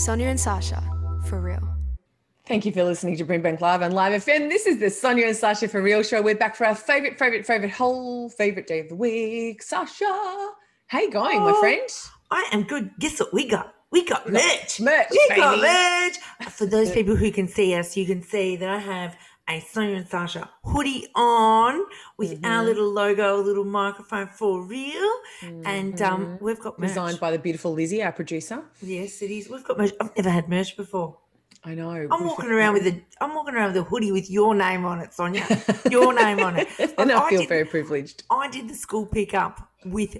Sonia and Sasha, for real. Thank you for listening to Brimbank Live on Live FM. This is the Sonia and Sasha for Real show. We're back for our favorite, favorite, favorite, whole favorite day of the week. Sasha, how you going, oh, my friend? I am good. Guess what we got? We got merch. Merch. We baby. got merch. For those people who can see us, you can see that I have Sonia and Sasha hoodie on with mm-hmm. our little logo, a little microphone for real. Mm-hmm. And um, mm-hmm. we've got merch. Designed by the beautiful Lizzie, our producer. Yes, it is. We've got merch. I've never had merch before. I know. I'm walking around with a I'm walking around with a hoodie with your name on it, Sonia. Your name on it. and I, I feel did, very privileged. I did the school pickup with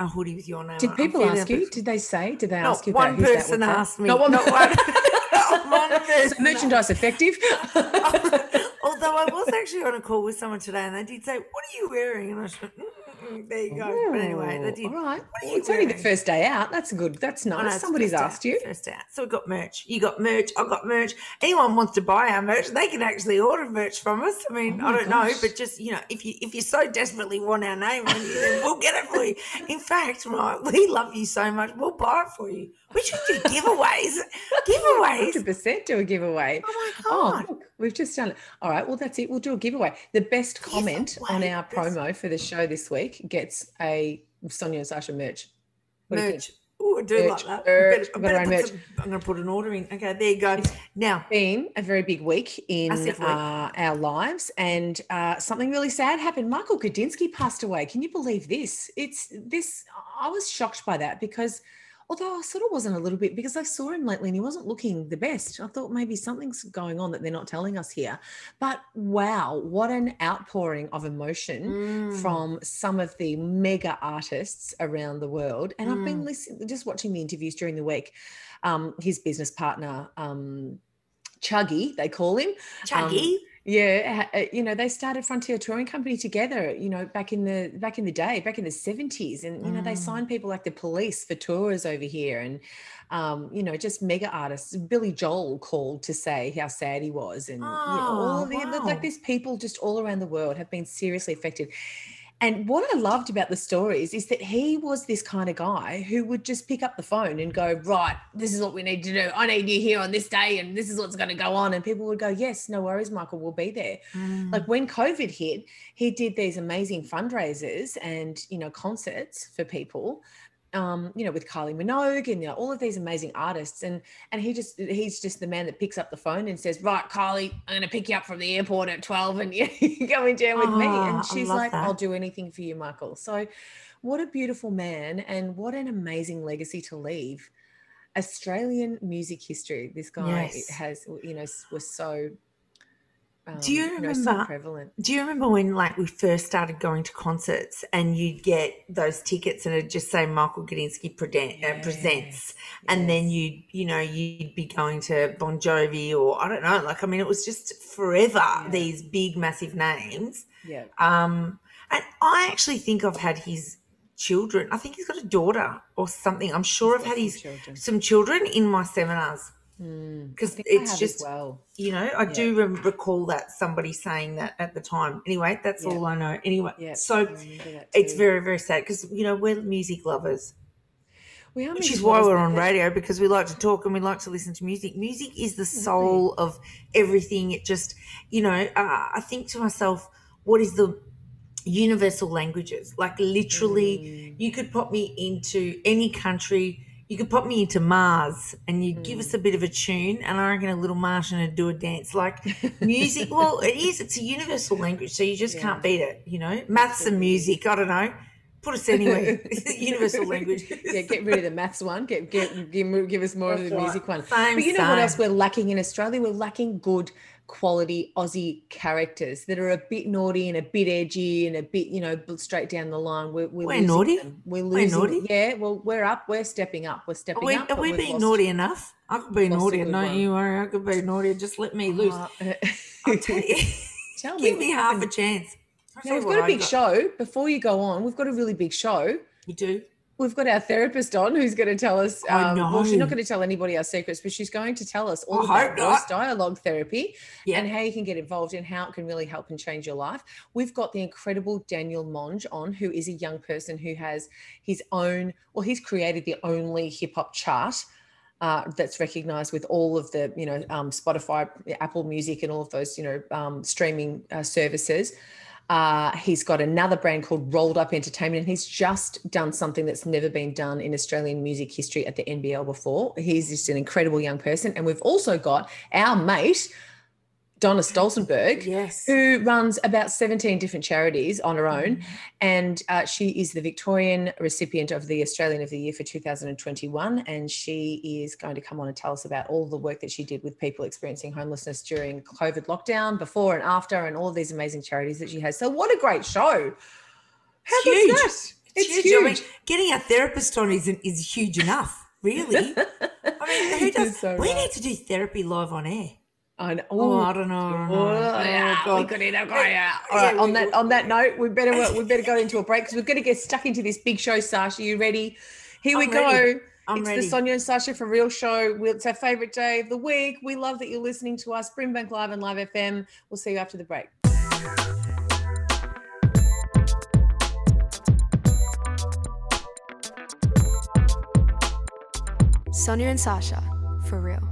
a hoodie with your name. Did people ask you? Did they say? Did they ask you? One person asked me. Not one. Not one. one person. merchandise effective. Although I was actually on a call with someone today, and they did say, "What are you wearing?" And I said. Mm there you go. Ooh, but anyway, that did. All right. Well, it's only the first day out. That's good. That's nice. Somebody's asked out, you. First out. So we got merch. You got merch. I got merch. Anyone wants to buy our merch, they can actually order merch from us. I mean, oh I don't gosh. know, but just you know, if you if you so desperately want our name on you, then we'll get it for you. In fact, right, we love you so much, we'll buy it for you. We should do giveaways. giveaways. Hundred percent do a giveaway. Oh my god. Oh, look, we've just done it. All right. Well, that's it. We'll do a giveaway. The best comment giveaway. on our promo for the show this week gets a Sonia and Sasha merch. What merch. Oh, I do merch, like that. Merch. Better, better some, I'm going to put an order in. Okay, there you go. It's now, been a very big week in uh, our lives, and uh, something really sad happened. Michael Gudinski passed away. Can you believe this? It's this. I was shocked by that because although I sort of wasn't a little bit because I saw him lately and he wasn't looking the best. I thought maybe something's going on that they're not telling us here. But wow, what an outpouring of emotion mm. from some of the mega artists around the world. And mm. I've been mm. listening, just watching the interviews during the week. Um, his business partner, um, Chuggy, they call him. Chuggy. Um, yeah uh, you know they started frontier touring company together you know back in the back in the day back in the 70s and you know mm. they signed people like the police for tours over here and um, you know just mega artists. Billy joel called to say how sad he was and oh, you know, all of the like these people just all around the world have been seriously affected and what I loved about the stories is that he was this kind of guy who would just pick up the phone and go, Right, this is what we need to do. I need you here on this day, and this is what's going to go on. And people would go, Yes, no worries, Michael, we'll be there. Mm. Like when COVID hit, he did these amazing fundraisers and, you know, concerts for people um, you know, with Kylie Minogue and you know, all of these amazing artists. And and he just he's just the man that picks up the phone and says, Right, Kylie, I'm gonna pick you up from the airport at 12 and you, go and jam with oh, me. And ah, she's like, that. I'll do anything for you, Michael. So what a beautiful man and what an amazing legacy to leave. Australian music history. This guy yes. has, you know, was so um, do you remember? So prevalent. Do you remember when, like, we first started going to concerts and you'd get those tickets and it'd just say Michael Gudinski present, uh, presents, and then you, you know, you'd be going to Bon Jovi or I don't know. Like, I mean, it was just forever yeah. these big, massive names. Yeah. Um, and I actually think I've had his children. I think he's got a daughter or something. I'm sure he's I've had his children. some children in my seminars because mm, it's just well. you know i yeah. do re- recall that somebody saying that at the time. Anyway that's yeah. all i know. Anyway yeah. so it's very very sad because you know we're music lovers. We are which is why we're on radio because we like to talk and we like to listen to music. Music is the soul of everything. It just you know uh, i think to myself what is the universal languages? Like literally mm. you could put me into any country you could pop me into Mars and you'd mm. give us a bit of a tune, and I reckon a little Martian would do a dance. Like music, well, it is, it's a universal language, so you just yeah. can't beat it, you know? Maths and music, I don't know. Put us anywhere. universal language. yeah, get rid of the maths one. Get, get give, give us more That's of the music one. Same, but you know same. what else we're lacking in Australia? We're lacking good quality Aussie characters that are a bit naughty and a bit edgy and a bit, you know, straight down the line. We're, we're, we're naughty. Them. We're losing. We're naughty. Yeah, well, we're up. We're stepping up. We're stepping are we, up. Are we being naughty enough? I could be naughty, don't you worry. I could be naughty. Just let me loose. Uh, I'll tell you. tell Give me, me half a chance. Now, we've got a big got. show. Before you go on, we've got a really big show. We do? We've got our therapist on who's going to tell us. Um, well, she's not going to tell anybody our secrets, but she's going to tell us all about voice dialogue therapy yeah. and how you can get involved and how it can really help and change your life. We've got the incredible Daniel Monge on, who is a young person who has his own, well, he's created the only hip hop chart uh, that's recognized with all of the, you know, um, Spotify, Apple Music, and all of those, you know, um, streaming uh, services. Uh, he's got another brand called Rolled Up Entertainment, and he's just done something that's never been done in Australian music history at the NBL before. He's just an incredible young person. And we've also got our mate, Donna Stolzenberg, yes. who runs about 17 different charities on her own. Mm-hmm. And uh, she is the Victorian recipient of the Australian of the Year for 2021. And she is going to come on and tell us about all the work that she did with people experiencing homelessness during COVID lockdown, before and after, and all of these amazing charities that she has. So, what a great show! How huge. That? It's, it's huge. huge. I mean, getting a therapist on is, is huge enough, really. I mean, who does? So we right. need to do therapy live on air. Oh, I know. Oh, I don't know. Oh, oh yeah, we could end up going out. All right. on that on that note, we better we better go into a break because we're going to get stuck into this big show. Sasha, you ready? Here I'm we ready. go. I'm it's ready. the Sonia and Sasha for Real show. It's our favorite day of the week. We love that you're listening to us. Brimbank Live and Live FM. We'll see you after the break. Sonia and Sasha for Real.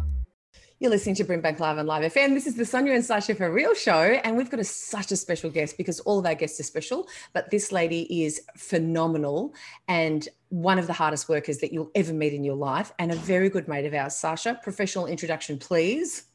You're listening to Brimbank Live and Live FM. This is the Sonia and Sasha for Real show, and we've got a, such a special guest because all of our guests are special. But this lady is phenomenal and one of the hardest workers that you'll ever meet in your life, and a very good mate of ours. Sasha, professional introduction, please.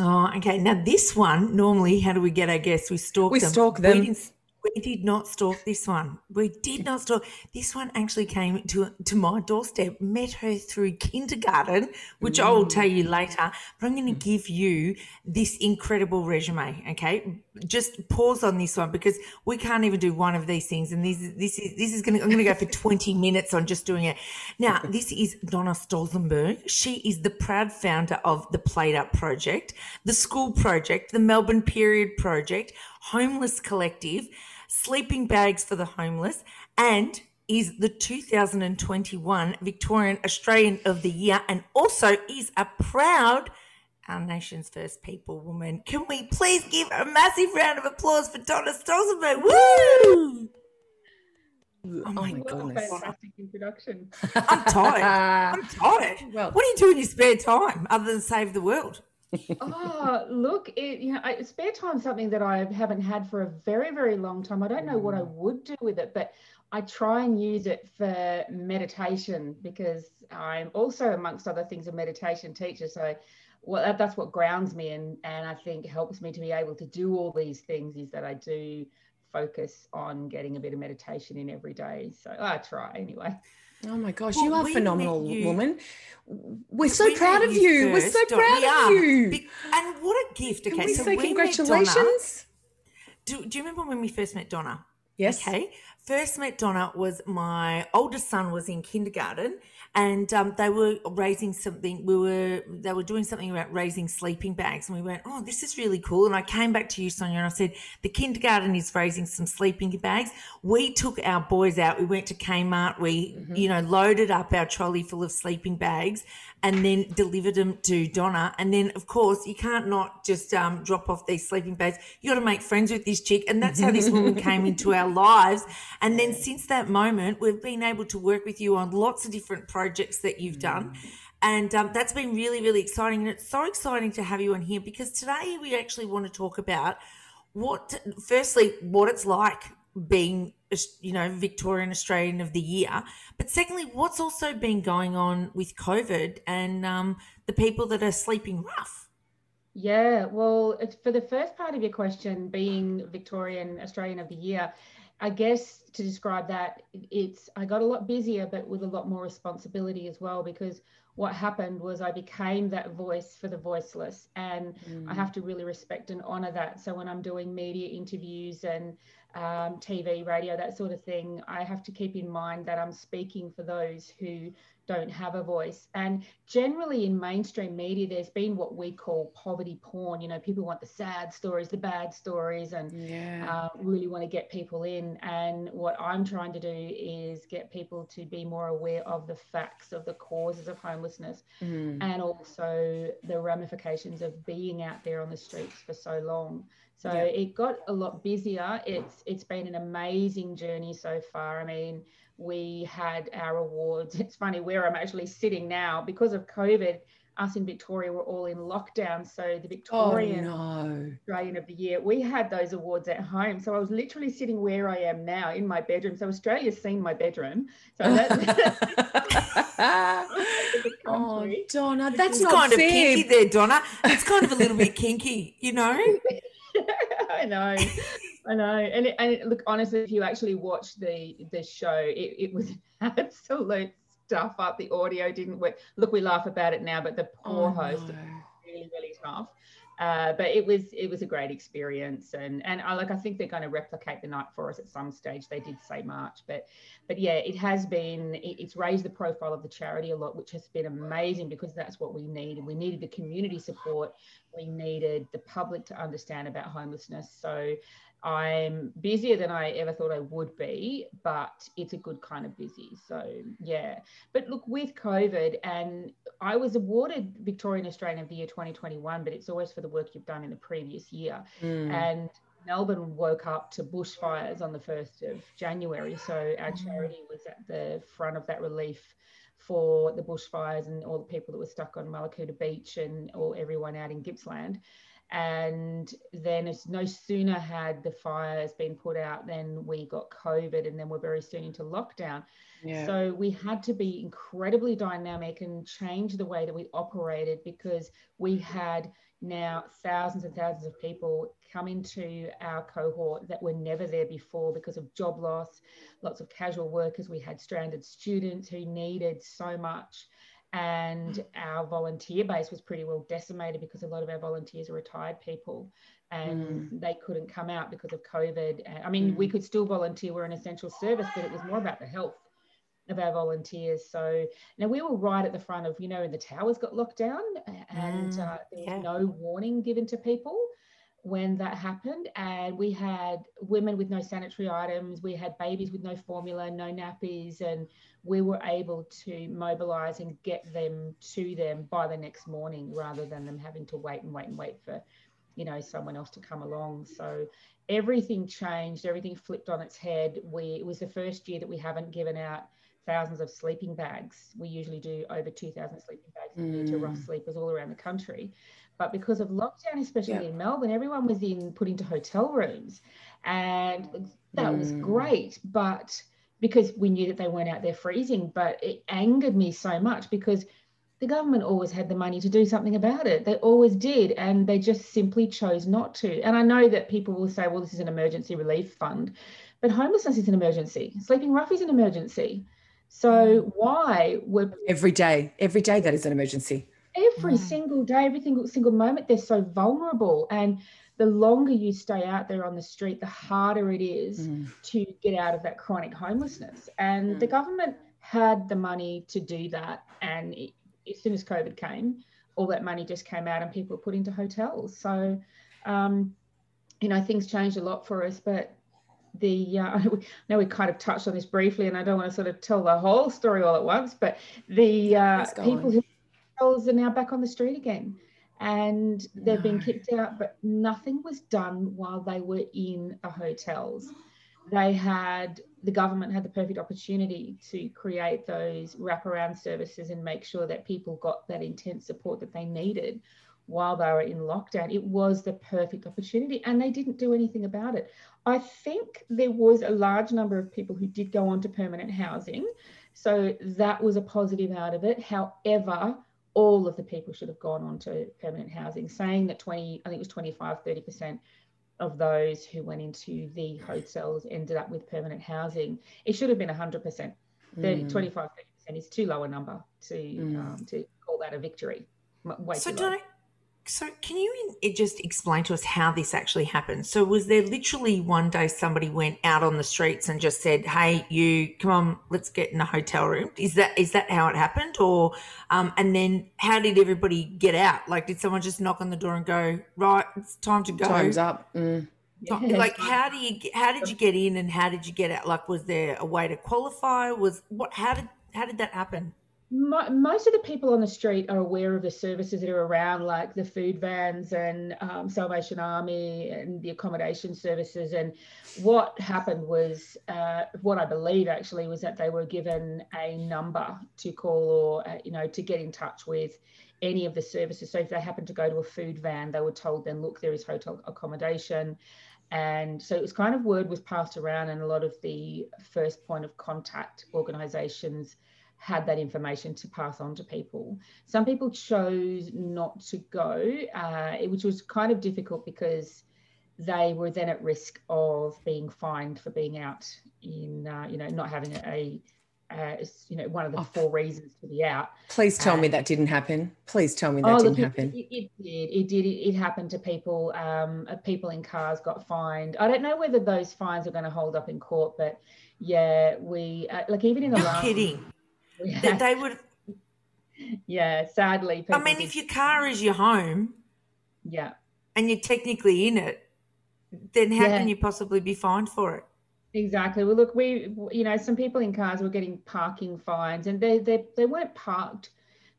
Oh, okay. Now this one, normally, how do we get our guests? We stalk we them. We stalk them. We we did not stalk this one. We did not stalk. This one actually came to to my doorstep. Met her through kindergarten, which mm. I will tell you later. But I'm going to give you this incredible resume. Okay, just pause on this one because we can't even do one of these things. And this this is this is going. To, I'm going to go for 20 minutes on just doing it. Now, this is Donna Stolzenberg. She is the proud founder of the Plate Up Project, the School Project, the Melbourne Period Project, Homeless Collective sleeping bags for the homeless, and is the 2021 Victorian Australian of the Year and also is a proud our nation's first people woman. Can we please give a massive round of applause for Donna Stolzenberg? Woo! Oh, oh my goodness. Fantastic introduction. I'm tired. I'm tired. Well, what do you do in your spare time other than save the world? Oh, look, it, you know, I, spare time something that I haven't had for a very, very long time. I don't know what I mm. would do with it, but I try and use it for meditation because I'm also, amongst other things, a meditation teacher. So, well, that, that's what grounds me and and I think helps me to be able to do all these things is that I do focus on getting a bit of meditation in every day. So I try anyway. Oh my gosh, well, you are a phenomenal, you, woman. We're so we proud of you. we We're so proud of you. And what a gift. Okay, Can we so say we congratulations. Donna, do, do you remember when we first met Donna? Yes. Okay. First met Donna was my oldest son was in kindergarten and um, they were raising something. We were they were doing something about raising sleeping bags, and we went, "Oh, this is really cool." And I came back to you, Sonia, and I said, "The kindergarten is raising some sleeping bags." We took our boys out. We went to Kmart. We, mm-hmm. you know, loaded up our trolley full of sleeping bags, and then delivered them to Donna. And then, of course, you can't not just um, drop off these sleeping bags. You got to make friends with this chick, and that's how this woman came into our lives. And then since that moment, we've been able to work with you on lots of different projects that you've done. And um, that's been really, really exciting. And it's so exciting to have you on here because today we actually want to talk about what, firstly, what it's like being you know Victorian Australian of the Year, but secondly, what's also been going on with COVID and um, the people that are sleeping rough. Yeah, well, for the first part of your question, being Victorian Australian of the Year, I guess to describe that, it's I got a lot busier, but with a lot more responsibility as well because what happened was I became that voice for the voiceless, and mm. I have to really respect and honor that. So when I'm doing media interviews and um, TV, radio, that sort of thing, I have to keep in mind that I'm speaking for those who don't have a voice. And generally in mainstream media, there's been what we call poverty porn. You know, people want the sad stories, the bad stories, and yeah. uh, really want to get people in. And what I'm trying to do is get people to be more aware of the facts of the causes of homelessness mm. and also the ramifications of being out there on the streets for so long. So yeah. it got a lot busier. It's it's been an amazing journey so far. I mean, we had our awards. It's funny where I'm actually sitting now because of COVID us in Victoria were all in lockdown. So the oh, Victorian oh, no. Australian of the Year, we had those awards at home. So I was literally sitting where I am now in my bedroom. So Australia's seen my bedroom. So oh, Donna, that's it's not kind fair. of kinky there, Donna. It's kind of a little bit kinky, you know. I know. I know, and, it, and it, look honestly, if you actually watch the the show, it, it was absolute stuff up. The audio didn't work. Look, we laugh about it now, but the poor oh, host no. really, really tough. Uh, but it was it was a great experience, and and I like I think they're going to replicate the night for us at some stage. They did say March, but but yeah, it has been it, it's raised the profile of the charity a lot, which has been amazing because that's what we needed. We needed the community support, we needed the public to understand about homelessness. So I'm busier than I ever thought I would be, but it's a good kind of busy. So, yeah. But look, with COVID, and I was awarded Victorian Australian of the Year 2021, but it's always for the work you've done in the previous year. Mm. And Melbourne woke up to bushfires on the 1st of January. So, our mm. charity was at the front of that relief for the bushfires and all the people that were stuck on Mallacoota Beach and all everyone out in Gippsland and then as no sooner had the fires been put out than we got covid and then we're very soon into lockdown. Yeah. so we had to be incredibly dynamic and change the way that we operated because we had now thousands and thousands of people come into our cohort that were never there before because of job loss lots of casual workers. We had stranded students who needed so much and our volunteer base was pretty well decimated because a lot of our volunteers are retired people and mm. they couldn't come out because of covid i mean mm. we could still volunteer we're an essential service but it was more about the health of our volunteers so now we were right at the front of you know the towers got locked down and mm. uh, there was yeah. no warning given to people when that happened and we had women with no sanitary items we had babies with no formula no nappies and we were able to mobilize and get them to them by the next morning rather than them having to wait and wait and wait for you know someone else to come along. So everything changed everything flipped on its head. We it was the first year that we haven't given out thousands of sleeping bags. We usually do over 2000 sleeping bags. Mm. to rough sleepers all around the country but because of lockdown especially yeah. in melbourne everyone was in put into hotel rooms and that mm. was great but because we knew that they weren't out there freezing. But it angered me so much because the government always had the money to do something about it. They always did, and they just simply chose not to. And I know that people will say, well, this is an emergency relief fund, but homelessness is an emergency. Sleeping rough is an emergency. So mm. why were every day, every day that is an emergency. Every mm. single day, every single single moment, they're so vulnerable. And the longer you stay out there on the street, the harder it is mm. to get out of that chronic homelessness. And mm. the government had the money to do that. And it, as soon as COVID came, all that money just came out and people were put into hotels. So, um, you know, things changed a lot for us. But the, uh, I know we kind of touched on this briefly, and I don't want to sort of tell the whole story all at once, but the uh, people who are now back on the street again and they've no. been kicked out, but nothing was done while they were in the hotels. They had the government had the perfect opportunity to create those wraparound services and make sure that people got that intense support that they needed while they were in lockdown. It was the perfect opportunity, and they didn't do anything about it. I think there was a large number of people who did go on to permanent housing. So that was a positive out of it. However, all of the people should have gone on to permanent housing, saying that 20, I think it was 25, 30% of those who went into the hotels ended up with permanent housing. It should have been 100%. 30, mm. 25, 30% is too low a number to, mm. um, to call that a victory. Way so, do I, so, can you just explain to us how this actually happened? So, was there literally one day somebody went out on the streets and just said, "Hey, you, come on, let's get in a hotel room"? Is that is that how it happened, or um, and then how did everybody get out? Like, did someone just knock on the door and go, "Right, it's time to go"? Time's up. Mm. Like, how do you how did you get in and how did you get out? Like, was there a way to qualify? Was what? How did how did that happen? Most of the people on the street are aware of the services that are around, like the food vans and um, Salvation Army and the accommodation services. And what happened was, uh, what I believe actually was that they were given a number to call or, uh, you know, to get in touch with any of the services. So if they happened to go to a food van, they were told then, look, there is hotel accommodation. And so it was kind of word was passed around, and a lot of the first point of contact organisations had that information to pass on to people. Some people chose not to go, uh, which was kind of difficult because they were then at risk of being fined for being out in, uh, you know, not having a, uh, you know, one of the oh, four reasons to be out. Please tell me that didn't happen. Please tell me that oh, didn't look, happen. It, it, did. It did. It, it, happened to people. Um, uh, people in cars got fined. I don't know whether those fines are going to hold up in court, but yeah, we uh, like even in the You're last. Kidding that they would. Yeah, sadly. I mean, if your car is your home, yeah, and you're technically in it, then how yeah. can you possibly be fined for it? Exactly. Well, look, we, you know, some people in cars were getting parking fines, and they they they weren't parked.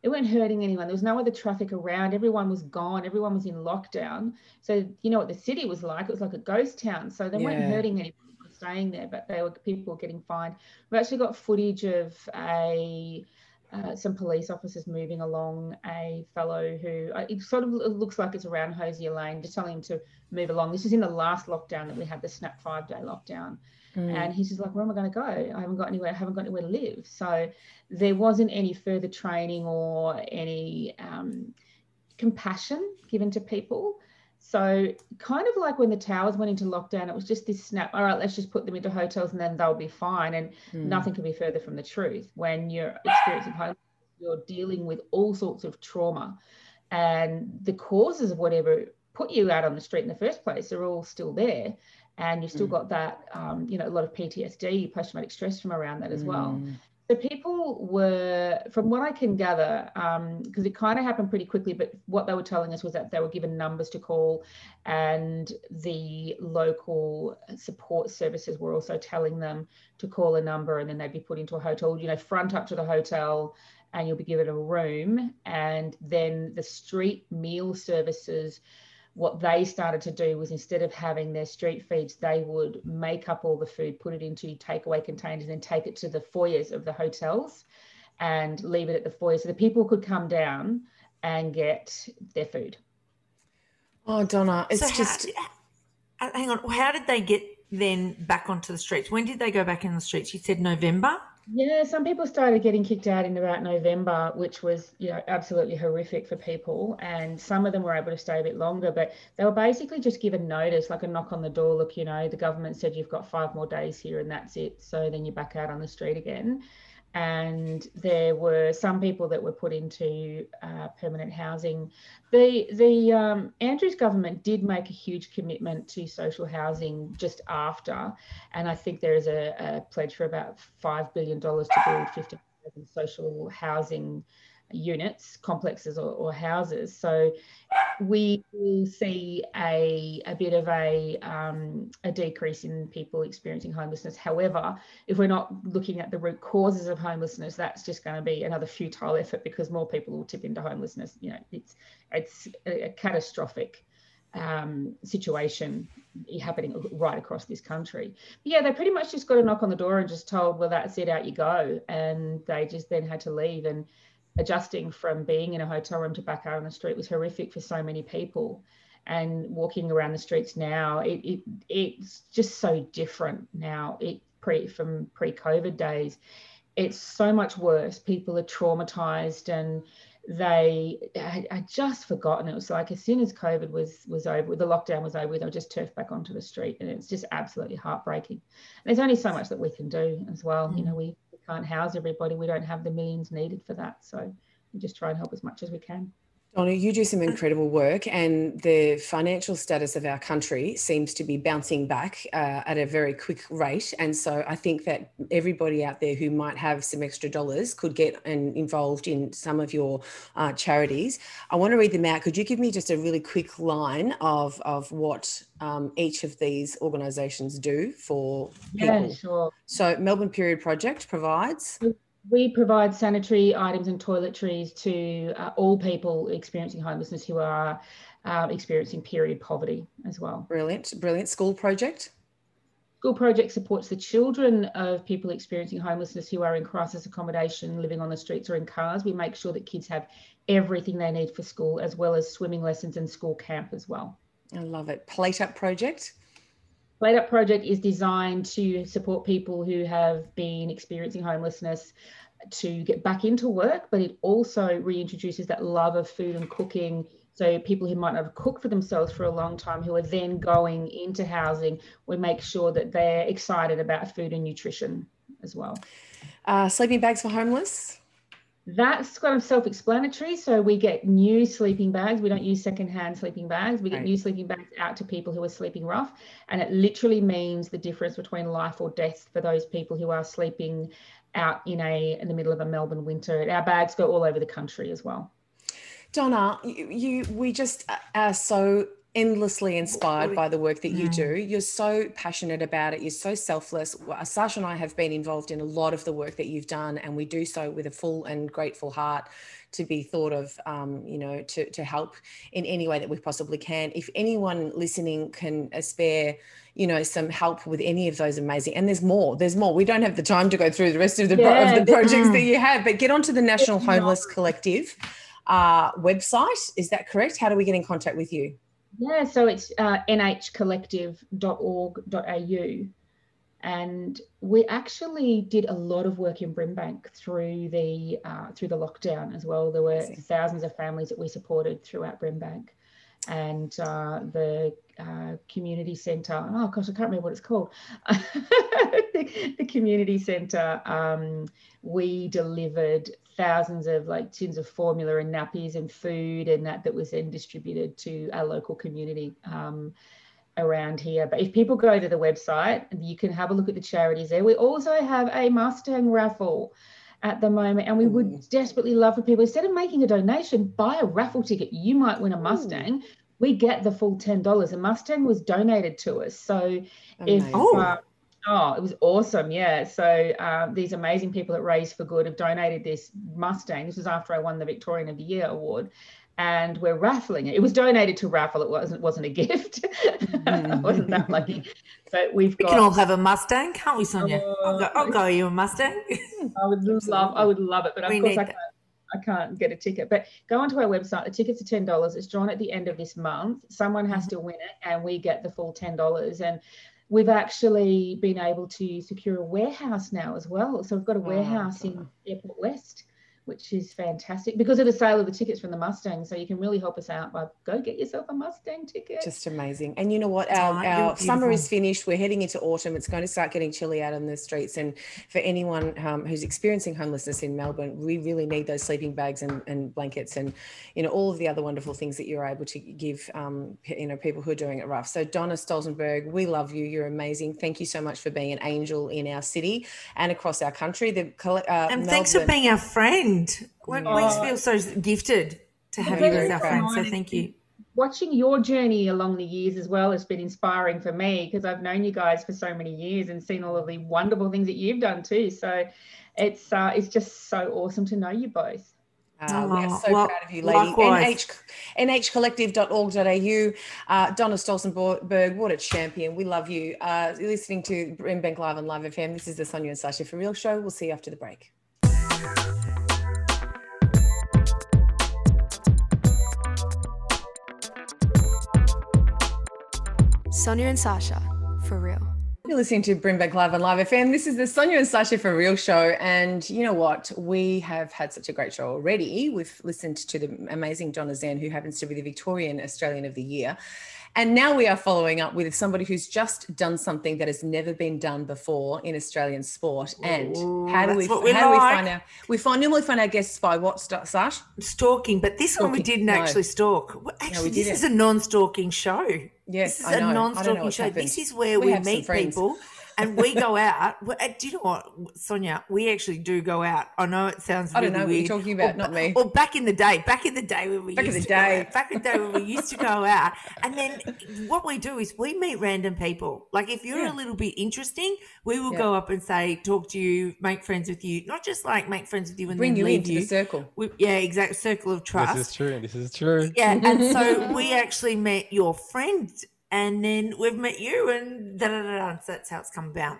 They weren't hurting anyone. There was no other traffic around. Everyone was gone. Everyone was in lockdown. So you know what the city was like? It was like a ghost town. So they yeah. weren't hurting anyone staying there, but they were people were getting fined. We've actually got footage of a uh, some police officers moving along a fellow who uh, it sort of looks like it's around Hosier Lane, just telling him to move along. This is in the last lockdown that we had, the snap five day lockdown. Mm. And he's just like, where am I going to go? I haven't got anywhere. I haven't got anywhere to live. So there wasn't any further training or any um, compassion given to people. So, kind of like when the towers went into lockdown, it was just this snap. All right, let's just put them into hotels and then they'll be fine. And mm. nothing could be further from the truth. When you're experiencing home, you're dealing with all sorts of trauma, and the causes of whatever put you out on the street in the first place are all still there. And you've still mm. got that, um, you know, a lot of PTSD, post traumatic stress from around that as mm. well. So people were, from what I can gather, because um, it kind of happened pretty quickly, but what they were telling us was that they were given numbers to call, and the local support services were also telling them to call a number, and then they'd be put into a hotel. You know, front up to the hotel, and you'll be given a room, and then the street meal services what they started to do was instead of having their street feeds, they would make up all the food, put it into takeaway containers, and take it to the foyers of the hotels and leave it at the foyer so the people could come down and get their food. Oh, Donna, it's so just. How, hang on. How did they get then back onto the streets? When did they go back in the streets? You said November? Yeah, some people started getting kicked out in about November, which was you know absolutely horrific for people. And some of them were able to stay a bit longer, but they were basically just given notice, like a knock on the door. Look, you know, the government said you've got five more days here, and that's it. So then you're back out on the street again and there were some people that were put into uh, permanent housing. The the um, Andrews government did make a huge commitment to social housing just after, and I think there is a, a pledge for about five billion dollars to build fifty social housing units, complexes, or, or houses. So we will see a, a bit of a, um, a decrease in people experiencing homelessness. However, if we're not looking at the root causes of homelessness, that's just going to be another futile effort because more people will tip into homelessness. You know, it's it's a, a catastrophic um, situation happening right across this country. But yeah, they pretty much just got a knock on the door and just told, well, that's it, out you go, and they just then had to leave and adjusting from being in a hotel room to back out on the street was horrific for so many people. And walking around the streets now, it, it it's just so different now. It pre from pre-COVID days, it's so much worse. People are traumatized and they I, just forgotten it was like as soon as covid was was over the lockdown was over they were just turfed back onto the street and it's just absolutely heartbreaking and there's only so much that we can do as well mm. you know we can't house everybody. We don't have the millions needed for that. So we just try and help as much as we can. Donna, you do some incredible work, and the financial status of our country seems to be bouncing back uh, at a very quick rate. And so I think that everybody out there who might have some extra dollars could get and involved in some of your uh, charities. I want to read them out. Could you give me just a really quick line of, of what um, each of these organisations do for people? Yeah, sure. So, Melbourne Period Project provides We provide sanitary items and toiletries to uh, all people experiencing homelessness who are uh, experiencing period poverty as well. Brilliant, brilliant school project. School Project supports the children of people experiencing homelessness who are in crisis accommodation, living on the streets or in cars. We make sure that kids have everything they need for school, as well as swimming lessons and school camp as well. I love it. Plate Up Project. Plate Up Project is designed to support people who have been experiencing homelessness to get back into work, but it also reintroduces that love of food and cooking so people who might not have cooked for themselves for a long time, who are then going into housing, we make sure that they're excited about food and nutrition as well. Uh, sleeping bags for homeless. That's kind of self-explanatory. So we get new sleeping bags. We don't use second-hand sleeping bags. We get right. new sleeping bags out to people who are sleeping rough, and it literally means the difference between life or death for those people who are sleeping out in a in the middle of a Melbourne winter. Our bags go all over the country as well. Donna, you, you we just are so endlessly inspired by the work that you do. You're so passionate about it. You're so selfless. Sasha and I have been involved in a lot of the work that you've done, and we do so with a full and grateful heart to be thought of, um, you know, to, to help in any way that we possibly can. If anyone listening can spare, you know, some help with any of those amazing, and there's more, there's more. We don't have the time to go through the rest of the, yeah, of the projects that you have, but get onto the National Homeless Collective uh, website. Is that correct? How do we get in contact with you? Yeah, so it's uh, nhcollective.org.au. And we actually did a lot of work in Brimbank through the uh, through the lockdown as well. There were thousands of families that we supported throughout Brimbank, and uh, the uh, community centre. Oh gosh, I can't remember what it's called. the, the, community centre. Um, we delivered thousands of like tins of formula and nappies and food and that that was then distributed to our local community um, around here. But if people go to the website, you can have a look at the charities there. We also have a Mustang raffle at the moment, and we would desperately love for people instead of making a donation, buy a raffle ticket. You might win a Mustang. Ooh. We get the full ten dollars. A Mustang was donated to us, so if uh, Oh, it was awesome. Yeah. So um, these amazing people at Raise for Good have donated this Mustang. This was after I won the Victorian of the Year award. And we're raffling it. It was donated to raffle. It wasn't wasn't a gift. I wasn't that lucky. But we've we got. We can all have a Mustang, can't we, Sonia? Uh, I'll go. I'll go you a Mustang. I would love. I would love it, but of course I can't. I can't get a ticket. But go onto our website. The tickets are ten dollars. It's drawn at the end of this month. Someone has mm-hmm. to win it, and we get the full ten dollars. And we've actually been able to secure a warehouse now as well. So we've got a oh, warehouse oh, in Airport West which is fantastic because of the sale of the tickets from the Mustang. So you can really help us out by go get yourself a Mustang ticket. Just amazing. And you know what? Our, our summer is finished. We're heading into autumn. It's going to start getting chilly out on the streets. And for anyone um, who's experiencing homelessness in Melbourne, we really need those sleeping bags and, and, blankets and, you know, all of the other wonderful things that you're able to give, um, you know, people who are doing it rough. So Donna Stolzenberg, we love you. You're amazing. Thank you so much for being an angel in our city and across our country. The, uh, and Melbourne, thanks for being our friend friend. We, oh, feel so gifted to have you as our friend. So thank you. Watching your journey along the years as well has been inspiring for me because I've known you guys for so many years and seen all of the wonderful things that you've done too. So it's uh, it's just so awesome to know you both. Uh, we are oh, so well, proud of you, lady. NH, nhcollective.org.au. Uh, Donna Stolzenberg, what a champion. We love you. Uh, you're listening to Brimbank Live on Live FM. This is the Sonia and Sasha for Real show. We'll see you after the break. Sonia and Sasha, for real. You're listening to Brimbank Live on Live FM. This is the Sonia and Sasha for Real show. And you know what? We have had such a great show already. We've listened to the amazing Donna Zen, who happens to be the Victorian Australian of the Year. And now we are following up with somebody who's just done something that has never been done before in Australian sport. And Ooh, how do we how like. do we find our we find normally find our guests by what Sash? Stalking, but this stalking. one we didn't no. actually stalk. Actually, no, we this is a non-stalking show. Yes, this is a non-stalking show. This is where we, we meet people and we go out. Uh, do you know what, Sonia? We actually do go out. I know it sounds. I don't know weird. what you're talking about, or, not me. Or back in the day, back in the day when we back used in the to day, out, back in the day when we used to go out, and then what we do is we meet random people. Like if you're yeah. a little bit interesting, we will yeah. go up and say, talk to you, make friends with you. Not just like make friends with you and bring you into you. the circle. We, yeah, exact circle of trust. This is true. This is true. Yeah, and so we actually met your friend, and then we've met you, and da da da. So that's how it's come about.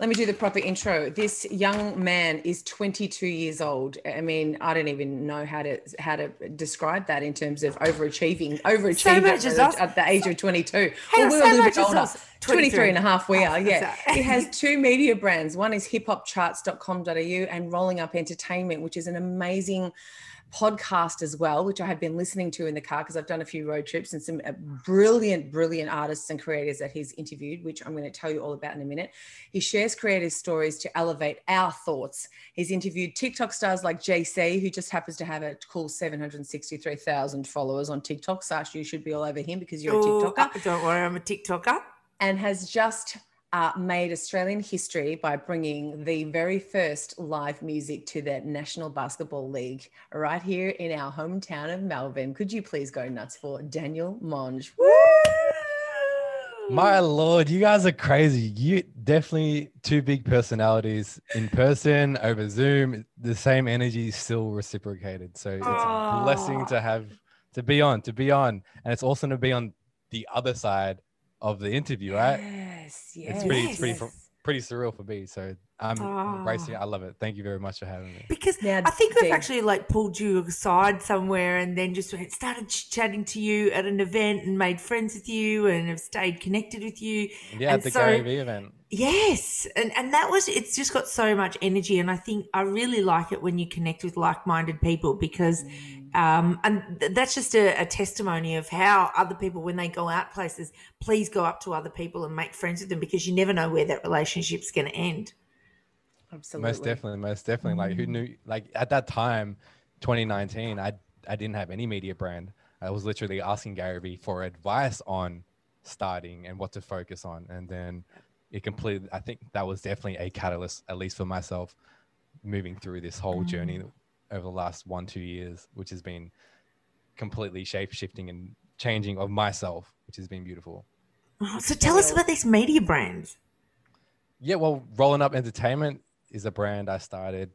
Let me do the proper intro. This young man is 22 years old. I mean, I don't even know how to how to describe that in terms of overachieving, overachieving so at, at, the age of 22. Well, we're so a little bit older. 23 and a half we are, yeah. he has two media brands. One is hiphopcharts.com.au and Rolling Up Entertainment, which is an amazing podcast as well, which I have been listening to in the car because I've done a few road trips and some uh, brilliant, brilliant artists and creators that he's interviewed, which I'm going to tell you all about in a minute. He shares creative stories to elevate our thoughts. He's interviewed TikTok stars like JC, who just happens to have a cool 763,000 followers on TikTok. Sash, you should be all over him because you're Ooh, a TikToker. Don't worry, I'm a TikToker. And has just uh, made Australian history by bringing the very first live music to the National Basketball League right here in our hometown of Melbourne. Could you please go nuts for Daniel Monge? My lord, you guys are crazy. You definitely two big personalities in person over Zoom. The same energy is still reciprocated. So it's a blessing to have to be on, to be on, and it's awesome to be on the other side of the interview, right? Yes, yes. It's pretty, it's pretty, pretty surreal for me. So I'm oh. embracing it. I love it. Thank you very much for having me. Because now, I think we've actually like pulled you aside somewhere and then just started chatting to you at an event and made friends with you and have stayed connected with you. Yeah, and at the so, Gary Vee event. Yes. And and that was it's just got so much energy. And I think I really like it when you connect with like minded people because mm um, and th- that's just a, a, testimony of how other people, when they go out places, please go up to other people and make friends with them because you never know where that relationship's going to end. Absolutely. Most definitely. Most definitely. Like, who mm. knew? Like, at that time, 2019, I, I didn't have any media brand. I was literally asking Gary Vee for advice on starting and what to focus on. And then it completely, I think that was definitely a catalyst, at least for myself, moving through this whole mm-hmm. journey mm over the last one two years, which has been completely shape shifting and changing of myself, which has been beautiful. Oh, so tell us about these media brands. Yeah, well, Rolling Up Entertainment is a brand I started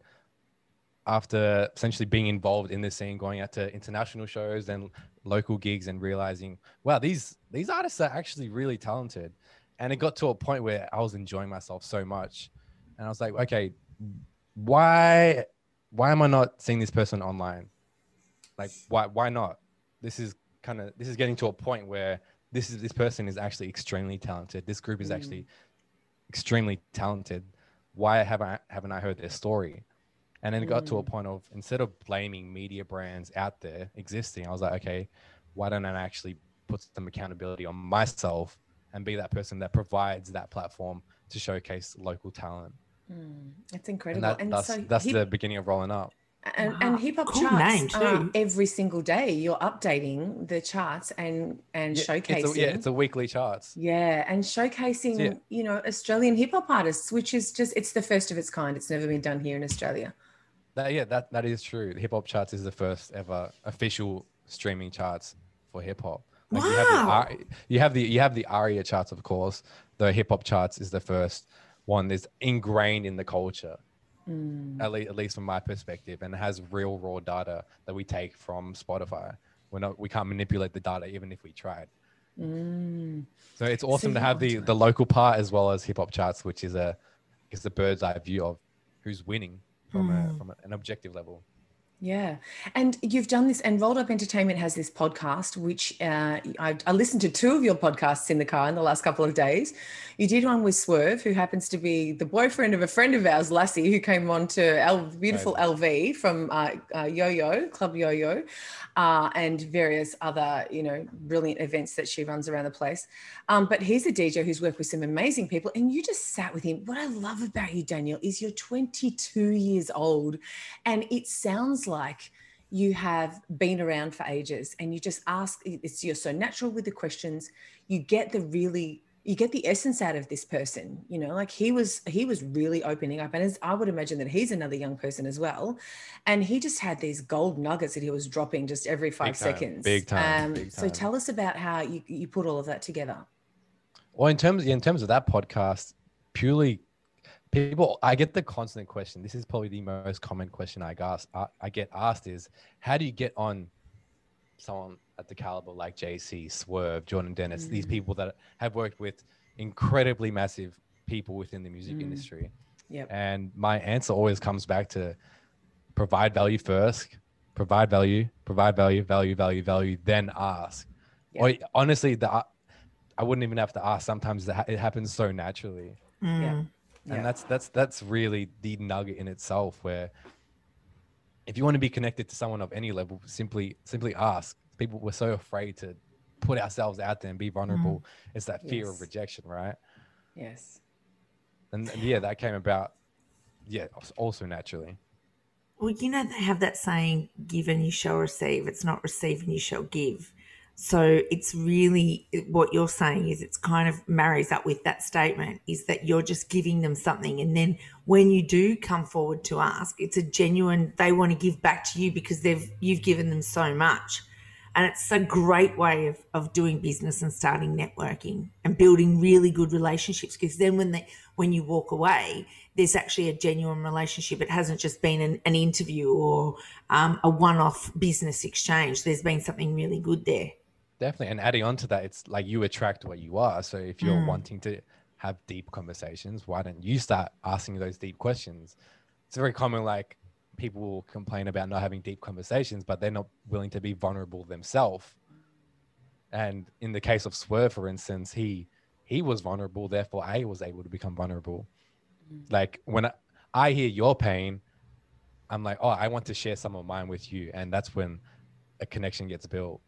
after essentially being involved in the scene, going out to international shows and local gigs, and realizing, wow, these these artists are actually really talented. And it got to a point where I was enjoying myself so much, and I was like, okay, why why am I not seeing this person online? Like, why why not? This is kind of this is getting to a point where this is this person is actually extremely talented. This group is mm. actually extremely talented. Why haven't I, haven't I heard their story? And then it got to a mm. point of instead of blaming media brands out there existing, I was like, okay, why don't I actually put some accountability on myself and be that person that provides that platform to showcase local talent? Mm, it's incredible. And, that, and that's, so that's hip, the beginning of rolling up. And, wow. and hip hop cool charts um, every single day. You're updating the charts and and yeah, showcasing. It's a, yeah, it's a weekly charts. Yeah, and showcasing so, yeah. you know Australian hip hop artists, which is just it's the first of its kind. It's never been done here in Australia. That, yeah, that that is true. Hip hop charts is the first ever official streaming charts for hip hop. Like wow. You have, the, you have the you have the ARIA charts, of course. The hip hop charts is the first one that's ingrained in the culture, mm. at, least, at least from my perspective, and has real raw data that we take from Spotify. We're not, we can't manipulate the data even if we tried. Mm. So it's awesome so to have the, the local part as well as hip hop charts, which is a is the bird's eye view of who's winning from mm. a, from an objective level. Yeah. And you've done this, and Rolled Up Entertainment has this podcast, which uh, I, I, listened to two of your podcasts in the car in the last couple of days. You did one with Swerve, who happens to be the boyfriend of a friend of ours, Lassie, who came on to L, beautiful right. LV from uh, uh, Yo Yo, Club Yo Yo, uh, and various other, you know, brilliant events that she runs around the place. Um, but he's a DJ who's worked with some amazing people, and you just sat with him. What I love about you, Daniel, is you're 22 years old, and it sounds like you have been around for ages and you just ask it's you're so natural with the questions you get the really you get the essence out of this person you know like he was he was really opening up and as i would imagine that he's another young person as well. And he just had these gold nuggets that he was dropping just every five big seconds. Big time, um, big time. so tell us about how you, you put all of that together. Well in terms in terms of that podcast purely people i get the constant question this is probably the most common question i ask i get asked is how do you get on someone at the caliber like JC, Swerve, Jordan Dennis, mm. these people that have worked with incredibly massive people within the music mm. industry. Yep. And my answer always comes back to provide value first, provide value, provide value, value, value, value, then ask. Yep. Or honestly, the I wouldn't even have to ask. Sometimes it happens so naturally. Mm. Yeah. And yeah. that's that's that's really the nugget in itself where if you want to be connected to someone of any level, simply simply ask people were so afraid to put ourselves out there and be vulnerable. Mm. It's that fear yes. of rejection, right? Yes. And, and yeah, that came about, yeah, also naturally. Well, you know, they have that saying, give and you shall receive. It's not receive and you shall give. So it's really what you're saying is it's kind of marries up with that statement is that you're just giving them something. And then when you do come forward to ask, it's a genuine, they want to give back to you because they've, you've given them so much. And it's a great way of, of doing business and starting networking and building really good relationships. Because then when they when you walk away, there's actually a genuine relationship. It hasn't just been an, an interview or um, a one-off business exchange. There's been something really good there. Definitely. And adding on to that, it's like you attract what you are. So if you're mm. wanting to have deep conversations, why don't you start asking those deep questions? It's very common, like people will complain about not having deep conversations, but they're not willing to be vulnerable themselves. And in the case of Swerve, for instance, he he was vulnerable, therefore I was able to become vulnerable. Mm. Like when I, I hear your pain, I'm like, oh, I want to share some of mine with you, and that's when a connection gets built.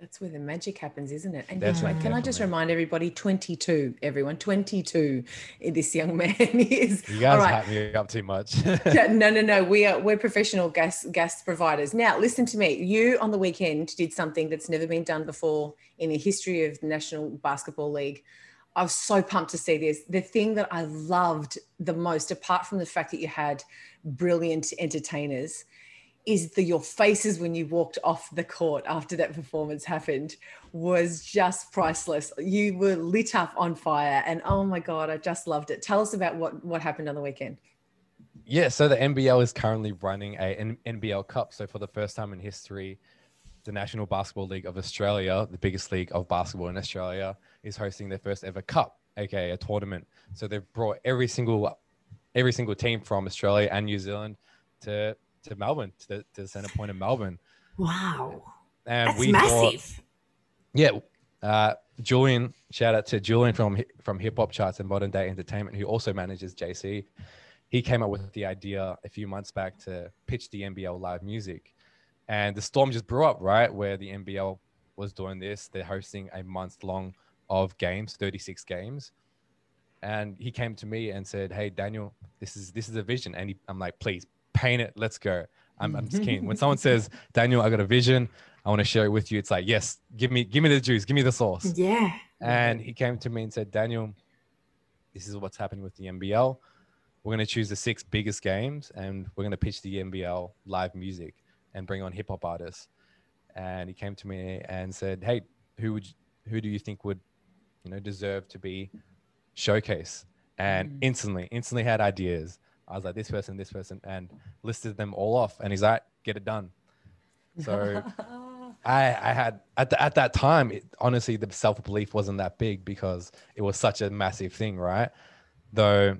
That's where the magic happens, isn't it? And That's can I just remind everybody 22, everyone, 22, eh, this young man is. You guys right. hype me up too much. no, no, no. We are we're professional gas gas providers. Now, listen to me. You on the weekend did something that's never been done before in the history of the National Basketball League. I was so pumped to see this. The thing that I loved the most, apart from the fact that you had brilliant entertainers, is the your faces when you walked off the court after that performance happened was just priceless. You were lit up on fire, and oh my god, I just loved it. Tell us about what what happened on the weekend. Yeah, so the NBL is currently running a N- NBL Cup. So for the first time in history, the National Basketball League of Australia, the biggest league of basketball in Australia, is hosting their first ever cup, aka a tournament. So they've brought every single every single team from Australia and New Zealand to to Melbourne, to the, to the center point of Melbourne. Wow. And That's we massive. Thought, yeah. Uh, Julian, shout out to Julian from from Hip Hop Charts and Modern Day Entertainment, who also manages JC. He came up with the idea a few months back to pitch the NBL live music, and the storm just blew up right where the NBL was doing this. They're hosting a month long of games, 36 games, and he came to me and said, "Hey, Daniel, this is this is a vision," and he, I'm like, "Please paint it. Let's go. I'm, I'm just keen. When someone says, Daniel, I got a vision, I want to share it with you. It's like, yes, give me, give me the juice, give me the sauce. Yeah. And he came to me and said, Daniel, this is what's happening with the NBL. We're going to choose the six biggest games and we're going to pitch the NBL live music and bring on hip hop artists. And he came to me and said, Hey, who would, who do you think would, you know, deserve to be showcase? And mm. instantly, instantly had ideas. I was like, this person, this person, and listed them all off. And he's like, get it done. So I, I had at, the, at that time, it, honestly, the self belief wasn't that big because it was such a massive thing, right? Though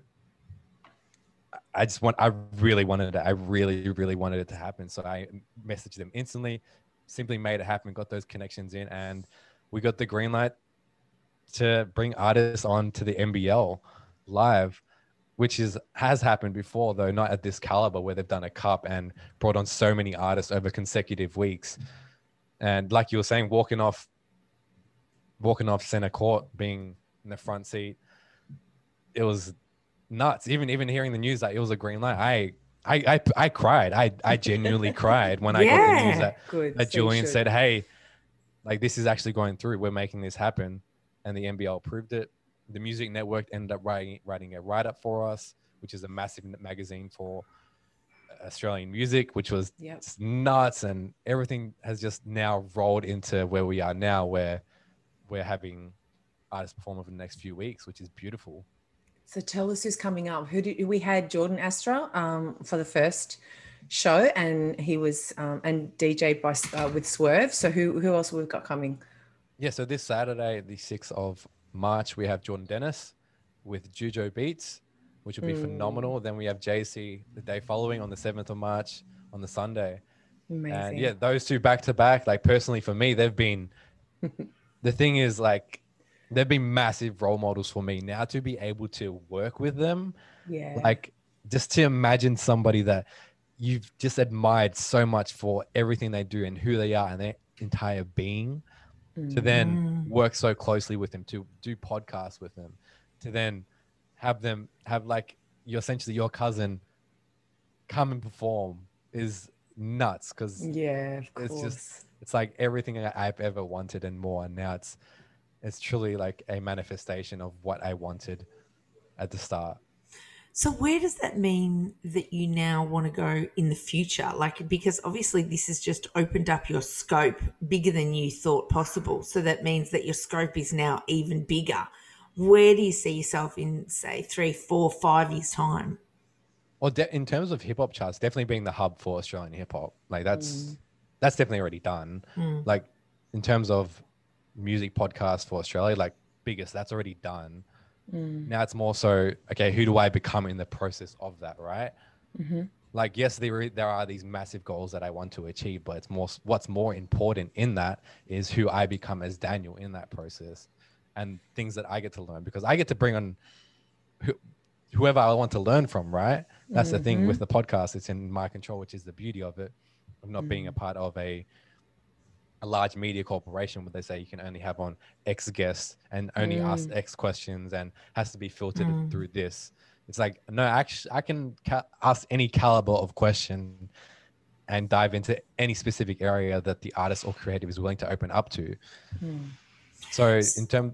I just want, I really wanted it. I really, really wanted it to happen. So I messaged them instantly, simply made it happen, got those connections in, and we got the green light to bring artists on to the NBL live which is has happened before though not at this caliber where they've done a cup and brought on so many artists over consecutive weeks. And like you were saying walking off walking off center court being in the front seat it was nuts. Even even hearing the news that it was a green light i i i, I cried. I i genuinely cried when i yeah. got the news that, Good. that julian said hey like this is actually going through. We're making this happen. And the nbl proved it the Music Network ended up writing writing a write up for us, which is a massive magazine for Australian music, which was yep. nuts, and everything has just now rolled into where we are now, where we're having artists perform over the next few weeks, which is beautiful. So tell us who's coming up. Who did we had Jordan Astra um, for the first show, and he was um, and DJ by uh, with Swerve. So who who else we've got coming? Yeah, so this Saturday, the sixth of March, we have Jordan Dennis with Jujo Beats, which will be mm. phenomenal. Then we have JC the day following on the seventh of March on the Sunday. Amazing. And yeah, those two back to back. Like personally for me, they've been. the thing is, like, they've been massive role models for me. Now to be able to work with them, yeah, like just to imagine somebody that you've just admired so much for everything they do and who they are and their entire being mm. to then mm. work so closely with them to do podcasts with them to then have them have like you essentially your cousin come and perform is nuts because yeah it's just it's like everything i've ever wanted and more and now it's it's truly like a manifestation of what i wanted at the start so where does that mean that you now want to go in the future? Like because obviously this has just opened up your scope bigger than you thought possible. So that means that your scope is now even bigger. Where do you see yourself in say three, four, five years time? Well, de- in terms of hip hop charts, definitely being the hub for Australian hip hop. Like that's mm. that's definitely already done. Mm. Like in terms of music podcast for Australia, like biggest, that's already done. Mm. Now it's more so, okay, who do I become in the process of that, right? Mm-hmm. Like, yes, there, there are these massive goals that I want to achieve, but it's more what's more important in that is who I become as Daniel in that process and things that I get to learn because I get to bring on who, whoever I want to learn from, right? That's mm-hmm. the thing with mm-hmm. the podcast. It's in my control, which is the beauty of it, of not mm-hmm. being a part of a a large media corporation where they say you can only have on X guests and only mm. ask X questions and has to be filtered mm. through this. It's like no, actually, I can ca- ask any caliber of question and dive into any specific area that the artist or creative is willing to open up to. Mm. So in terms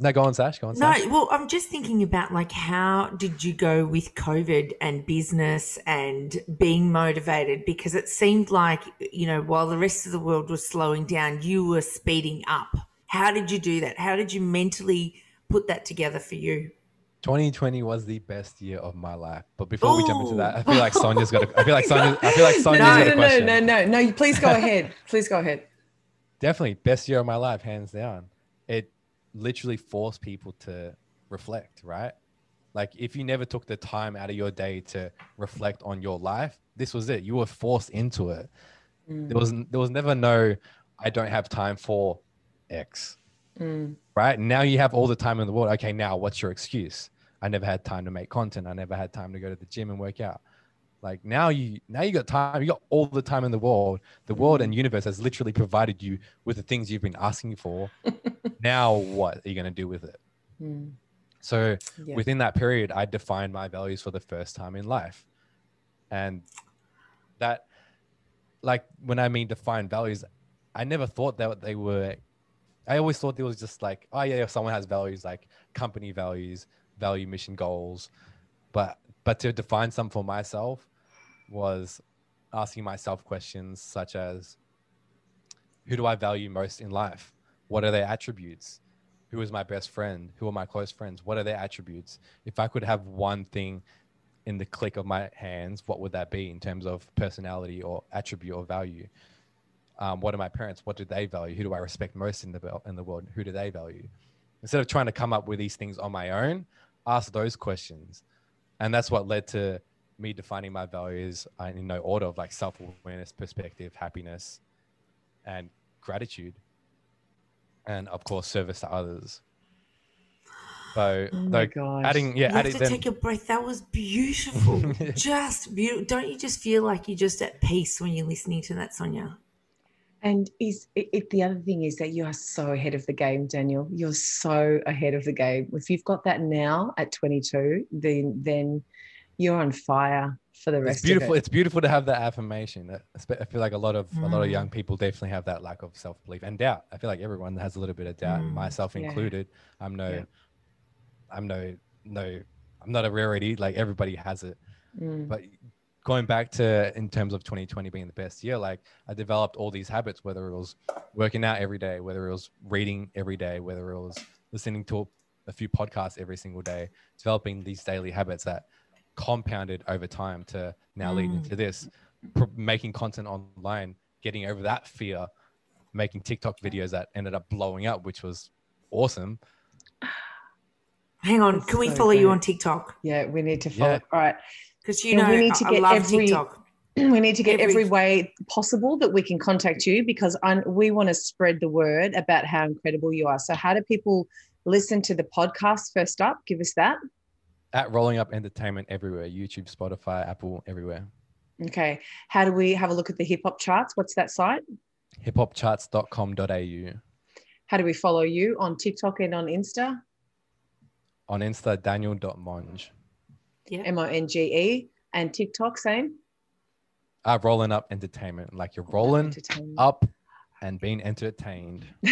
no, go on, Sash. Go on. No, Sash. well, I'm just thinking about like how did you go with COVID and business and being motivated? Because it seemed like you know while the rest of the world was slowing down, you were speeding up. How did you do that? How did you mentally put that together for you? 2020 was the best year of my life. But before Ooh. we jump into that, I feel like Sonia's got. A, I feel like Sonia. I feel like Sonia's no, got a question. No, no, no, no. Please go ahead. Please go ahead. Definitely best year of my life, hands down. It literally force people to reflect, right? Like if you never took the time out of your day to reflect on your life, this was it. You were forced into it. Mm. There was there was never no I don't have time for X. Mm. Right? Now you have all the time in the world. Okay, now what's your excuse? I never had time to make content. I never had time to go to the gym and work out. Like now you now you got time, you got all the time in the world. The world and mm. universe has literally provided you with the things you've been asking for. now what are you going to do with it? Mm. So yeah. within that period, I defined my values for the first time in life. And that like when I mean define values, I never thought that they were I always thought there was just like, oh yeah, if someone has values like company values, value mission goals. But but to define some for myself, was asking myself questions such as who do I value most in life? What are their attributes? Who is my best friend? Who are my close friends? What are their attributes? If I could have one thing in the click of my hands, what would that be in terms of personality or attribute or value? Um, what are my parents? What do they value? Who do I respect most in the in the world? Who do they value? Instead of trying to come up with these things on my own, ask those questions, and that's what led to me defining my values uh, in no order of like self awareness, perspective, happiness, and gratitude, and of course, service to others. So, oh my gosh. adding, yeah, you have to them... take a breath. That was beautiful. just beautiful. Don't you just feel like you're just at peace when you're listening to that, Sonia? And is it, it, the other thing is that you are so ahead of the game, Daniel. You're so ahead of the game. If you've got that now at 22, then then you're on fire for the rest it's beautiful it. it's beautiful to have that affirmation That i feel like a lot of mm. a lot of mm. young people definitely have that lack of self-belief and doubt i feel like everyone has a little bit of doubt mm. myself included yeah. i'm no yeah. I'm no no I'm not a rarity. Like everybody has it. Mm. But going back to in terms of 2020 being the best year, like I developed all these habits, whether it was working out every day, whether it was reading every day, whether it was listening to a few podcasts every single day, developing these daily habits that compounded over time to now mm. lead into this, making content online, getting over that fear, making TikTok videos that ended up blowing up, which was awesome. Hang on, That's can we follow great. you on TikTok? Yeah, we need to follow. Yeah. All right, because you know we need to get every. TikTok. We need to get every, every way possible that we can contact you because I, we want to spread the word about how incredible you are. So, how do people listen to the podcast first up? Give us that. At Rolling Up Entertainment everywhere YouTube, Spotify, Apple, everywhere. Okay. How do we have a look at the hip hop charts? What's that site? hiphopcharts.com.au. How do we follow you on TikTok and on Insta? On Insta, daniel.monge. Yeah. M O N G E. And TikTok, same? Uh, rolling up entertainment. Like you're rolling up and being entertained.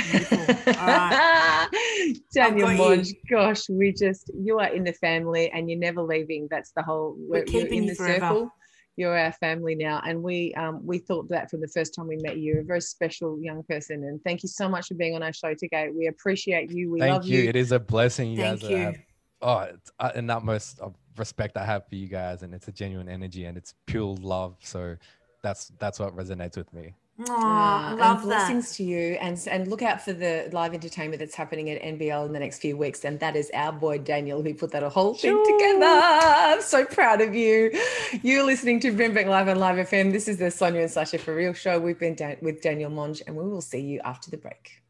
Daniel Monge, gosh, we just, you are in the family and you're never leaving. That's the whole, we're, we're keeping in the forever. circle. You're our family now. And we um, we thought that from the first time we met you you're a very special young person. And thank you so much for being on our show today. We appreciate you. We thank love you. you. It is a blessing you thank guys you. have oh it's uh, and utmost of respect i have for you guys and it's a genuine energy and it's pure love. So that's that's what resonates with me Oh, I love and blessings to you, and and look out for the live entertainment that's happening at NBL in the next few weeks. And that is our boy Daniel who put that whole thing sure. together. I'm so proud of you. You're listening to Brimbank Live on Live FM. This is the Sonia and Sasha for Real show. We've been da- with Daniel Monge, and we will see you after the break.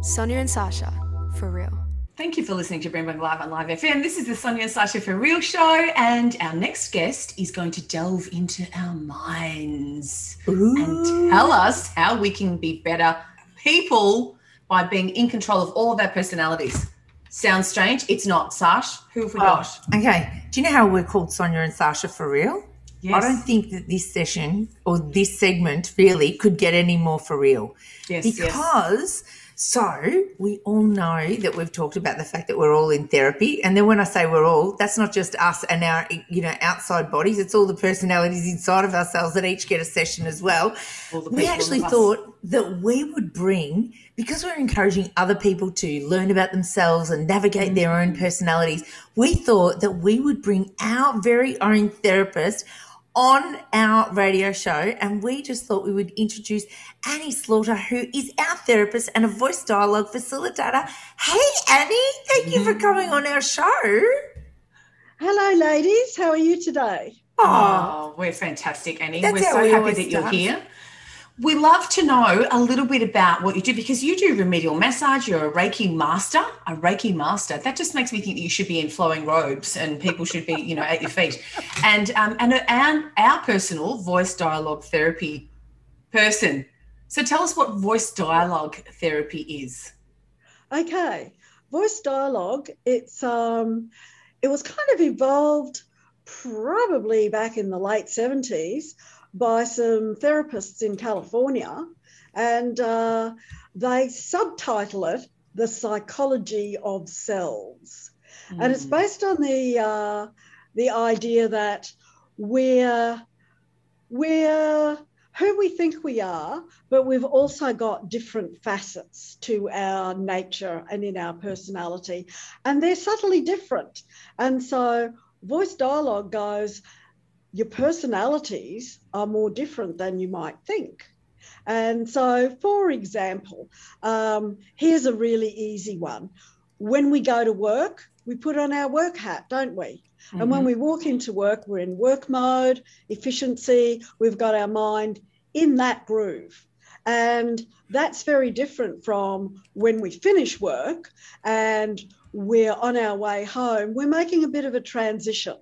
Sonia and Sasha for Real. Thank you for listening to Brimbank Live on Live FM. This is the Sonia and Sasha for Real show, and our next guest is going to delve into our minds Ooh. and tell us how we can be better people by being in control of all of our personalities. Sounds strange? It's not. Sash, who have we oh, got? Okay. Do you know how we're called Sonia and Sasha for Real? Yes. I don't think that this session or this segment really could get any more for real. Yes. Because. Yes so we all know that we've talked about the fact that we're all in therapy. And then when I say we're all, that's not just us and our, you know, outside bodies. It's all the personalities inside of ourselves that each get a session as well. We actually thought that we would bring, because we're encouraging other people to learn about themselves and navigate their own mm. personalities, we thought that we would bring our very own therapist on our radio show, and we just thought we would introduce Annie Slaughter, who is our therapist and a voice dialogue facilitator. Hey, Annie, thank you for coming on our show. Hello, ladies. How are you today? Oh, we're fantastic, Annie. We're so we happy that you're here we love to know a little bit about what you do because you do remedial massage. You're a Reiki master, a Reiki master. That just makes me think that you should be in flowing robes and people should be, you know, at your feet. And um, and our, our personal voice dialogue therapy person. So tell us what voice dialogue therapy is. Okay, voice dialogue. It's um, it was kind of evolved probably back in the late seventies by some therapists in California, and uh, they subtitle it The Psychology of Selves. Mm. And it's hmm. based on the, uh, the idea that we're, we're who we think we are, but we've also got different facets to our nature and in our personality, and they're subtly different. And so, voice dialogue goes, your personalities are more different than you might think. And so, for example, um, here's a really easy one. When we go to work, we put on our work hat, don't we? Mm-hmm. And when mm-hmm. we walk into work, we're in work mode, efficiency, we've got our mind in that groove. And that's very different from when we finish work and we're on our way home. We're making a bit of a transition.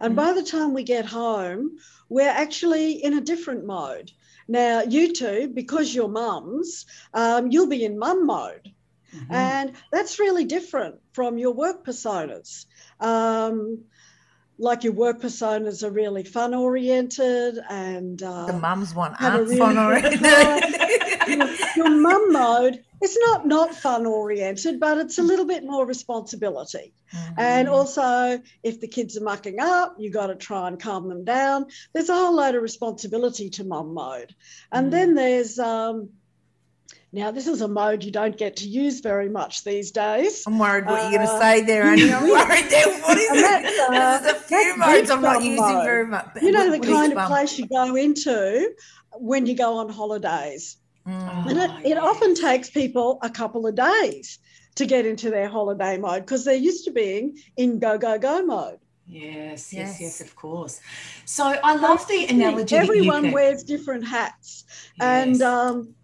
And by the time we get home, we're actually in a different mode. Now, you two, because you're mums, um, you'll be in mum mode. Mm-hmm. And that's really different from your work personas. Um, like your work personas are really fun oriented and uh, the mums one aren't really fun oriented. your, your mum mode is not not fun oriented, but it's a little bit more responsibility. Mm-hmm. And also, if the kids are mucking up, you've got to try and calm them down. There's a whole load of responsibility to mum mode, and mm-hmm. then there's um, now, this is a mode you don't get to use very much these days. I'm worried what uh, you're going to say there, Annie. I'm worried there. What is it? Uh, There's a few modes I'm not using mode. very much. You know, the kind of place you go into when you go on holidays. Mm. And it, it often takes people a couple of days to get into their holiday mode because they're used to being in go, go, go mode. Yes, yes, yes, yes, of course. So I love the analogy. Everyone wears different hats. Yes. And um,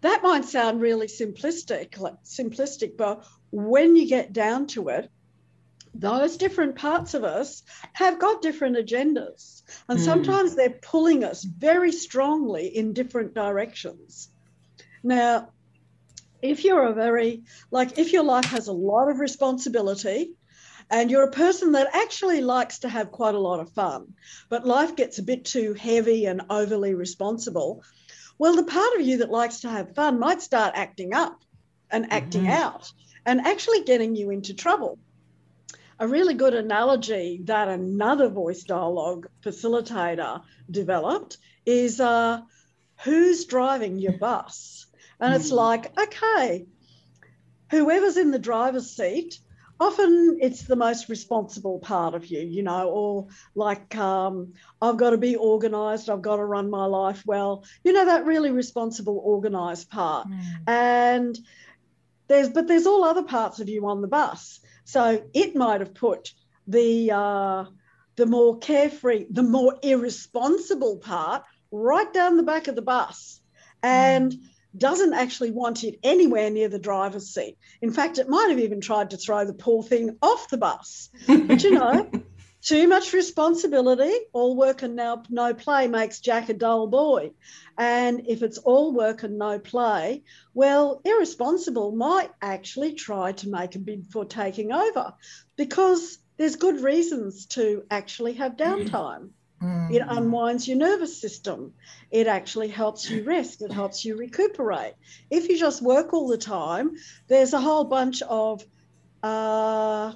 that might sound really simplistic, like simplistic, but when you get down to it, those different parts of us have got different agendas. And mm. sometimes they're pulling us very strongly in different directions. Now, if you're a very, like, if your life has a lot of responsibility, and you're a person that actually likes to have quite a lot of fun, but life gets a bit too heavy and overly responsible, well, the part of you that likes to have fun might start acting up and acting mm-hmm. out and actually getting you into trouble. A really good analogy that another voice dialogue facilitator developed is uh, who's driving your bus? And it's like, okay, whoever's in the driver's seat often it's the most responsible part of you, you know, or like um, I've got to be organized, I've got to run my life well, you know, that really responsible, organized part. Mm. And there's, but there's all other parts of you on the bus. So it might have put the, uh, the more carefree, the more irresponsible part right down the back of the bus. And mm doesn't actually want it anywhere near the driver's seat. In fact, it might have even tried to throw the poor thing off the bus. But you know, too much responsibility, all work and no, no play makes Jack a dull boy. And if it's all work and no play, well, irresponsible might actually try to make a bid for taking over because there's good reasons to actually have downtime. Mm. It unwinds your nervous system. It actually helps you rest. It helps you recuperate. If you just work all the time, there's a whole bunch of uh,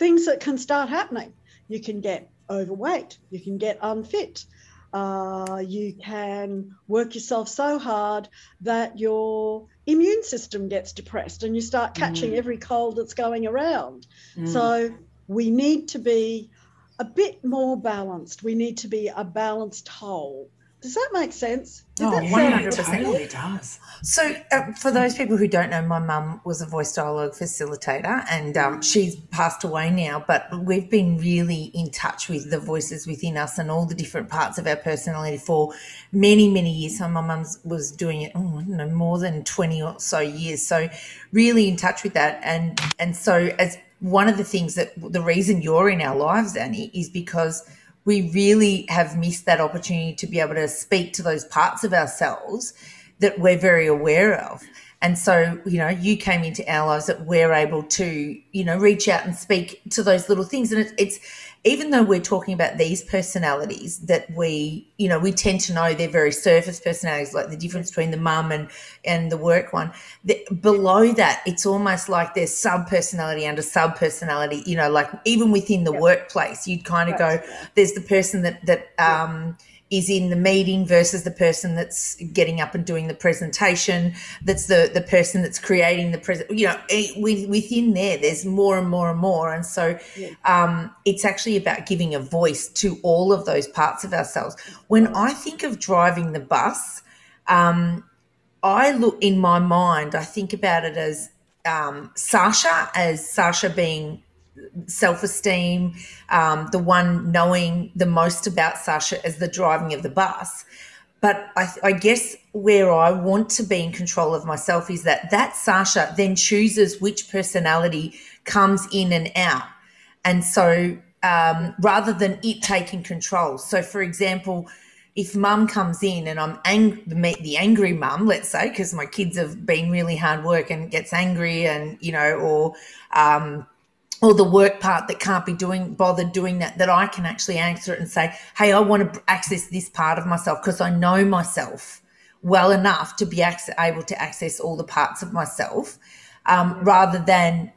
things that can start happening. You can get overweight. You can get unfit. Uh, you can work yourself so hard that your immune system gets depressed and you start catching mm. every cold that's going around. Mm. So we need to be a bit more balanced. We need to be a balanced whole. Does that make sense? Did oh, that 100% totally does. So, uh, for those people who don't know, my mum was a voice dialogue facilitator and um, she's passed away now, but we've been really in touch with the voices within us and all the different parts of our personality for many, many years. So, my mum was doing it, oh, I don't know, more than 20 or so years. So, really in touch with that. And, and so, as one of the things that the reason you're in our lives, Annie, is because we really have missed that opportunity to be able to speak to those parts of ourselves that we're very aware of. And so, you know, you came into our lives that we're able to, you know, reach out and speak to those little things. And it, it's, even though we're talking about these personalities that we, you know, we tend to know they're very surface personalities, like the difference between the mum and and the work one. The, below that, it's almost like there's sub personality under sub personality. You know, like even within the workplace, you'd kind of go, there's the person that that um, is in the meeting versus the person that's getting up and doing the presentation that's the the person that's creating the present you know within there there's more and more and more and so yeah. um, it's actually about giving a voice to all of those parts of ourselves when i think of driving the bus um, i look in my mind i think about it as um, sasha as sasha being self esteem, um, the one knowing the most about Sasha as the driving of the bus. But I, I, guess where I want to be in control of myself is that that Sasha then chooses which personality comes in and out. And so um, rather than it taking control. So, for example, if mum comes in and I'm ang- the, the angry mum, let's say, because my kids have been really hard work and gets angry and, you know, or, um, or the work part that can't be doing bothered doing that that i can actually answer it and say hey i want to access this part of myself because i know myself well enough to be able to access all the parts of myself um, rather than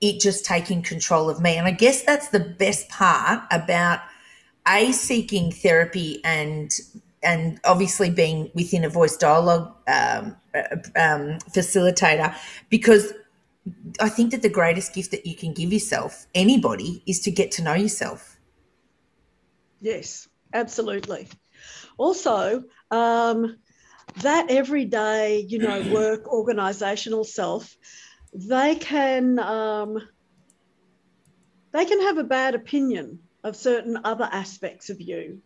it just taking control of me. And i guess that's the best part about a seeking therapy and and obviously being within a voice dialogue um, um, facilitator because I think that the greatest gift that you can give yourself, anybody, is to get to know yourself. Yes, absolutely. Also, um, that everyday, you know, work organizational self, they can um, they can have a bad opinion of certain other aspects of you,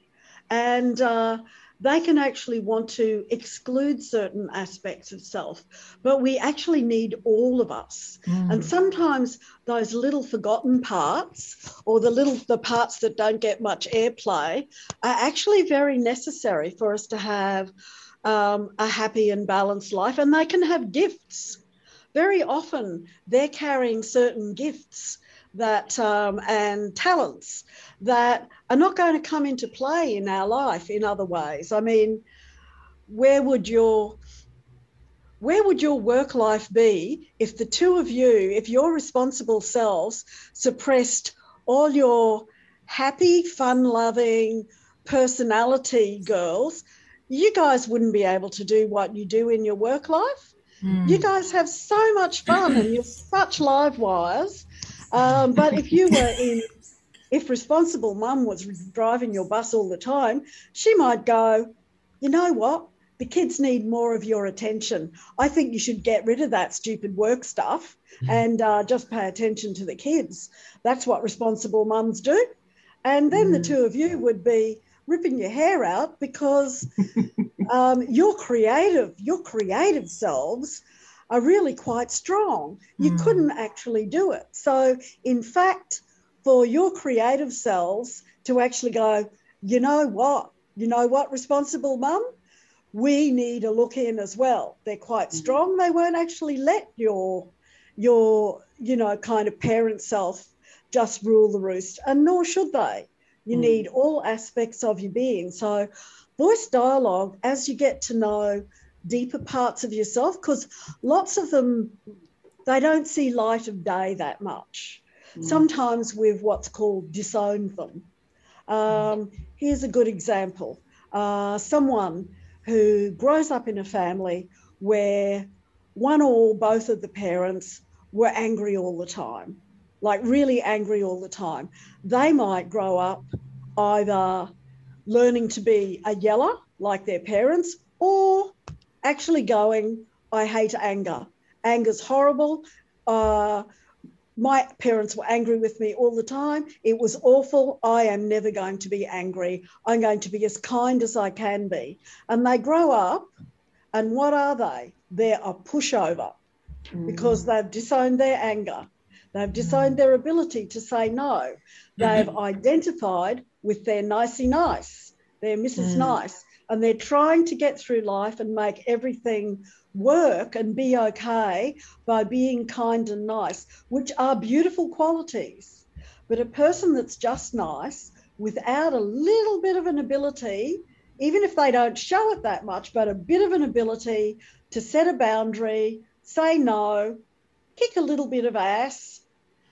and uh, they can actually want to exclude certain aspects of self, but we actually need all of us. Mm. And sometimes those little forgotten parts or the little the parts that don't get much airplay are actually very necessary for us to have um, a happy and balanced life, and they can have gifts. Very often, they're carrying certain gifts that um, and talents that are not going to come into play in our life in other ways. I mean, where would your where would your work life be if the two of you, if your responsible selves suppressed all your happy, fun loving personality girls? You guys wouldn't be able to do what you do in your work life. Mm. You guys have so much fun and you're such live wires. Um, but if you were in if responsible mum was driving your bus all the time, she might go, you know what? The kids need more of your attention. I think you should get rid of that stupid work stuff mm-hmm. and uh, just pay attention to the kids. That's what responsible mums do. And then the two of you would be ripping your hair out because um, your creative, your creative selves are really quite strong. You mm. couldn't actually do it. So, in fact, for your creative selves to actually go, you know what? You know what, responsible mum? We need a look in as well. They're quite mm-hmm. strong. They won't actually let your your, you know, kind of parent self just rule the roost, and nor should they. You mm. need all aspects of your being. So voice dialogue, as you get to know deeper parts of yourself, because lots of them they don't see light of day that much. Mm. Sometimes we've what's called disowned them. Um, here's a good example uh, someone who grows up in a family where one or both of the parents were angry all the time, like really angry all the time. They might grow up either learning to be a yeller like their parents or actually going, I hate anger. Anger's horrible. Uh, my parents were angry with me all the time. It was awful. I am never going to be angry. I'm going to be as kind as I can be. And they grow up, and what are they? They're a pushover mm. because they've disowned their anger. They've disowned mm. their ability to say no. They've identified with their nicey nice, their Mrs. Mm. Nice, and they're trying to get through life and make everything work and be okay by being kind and nice, which are beautiful qualities. But a person that's just nice without a little bit of an ability, even if they don't show it that much, but a bit of an ability to set a boundary, say no, kick a little bit of ass,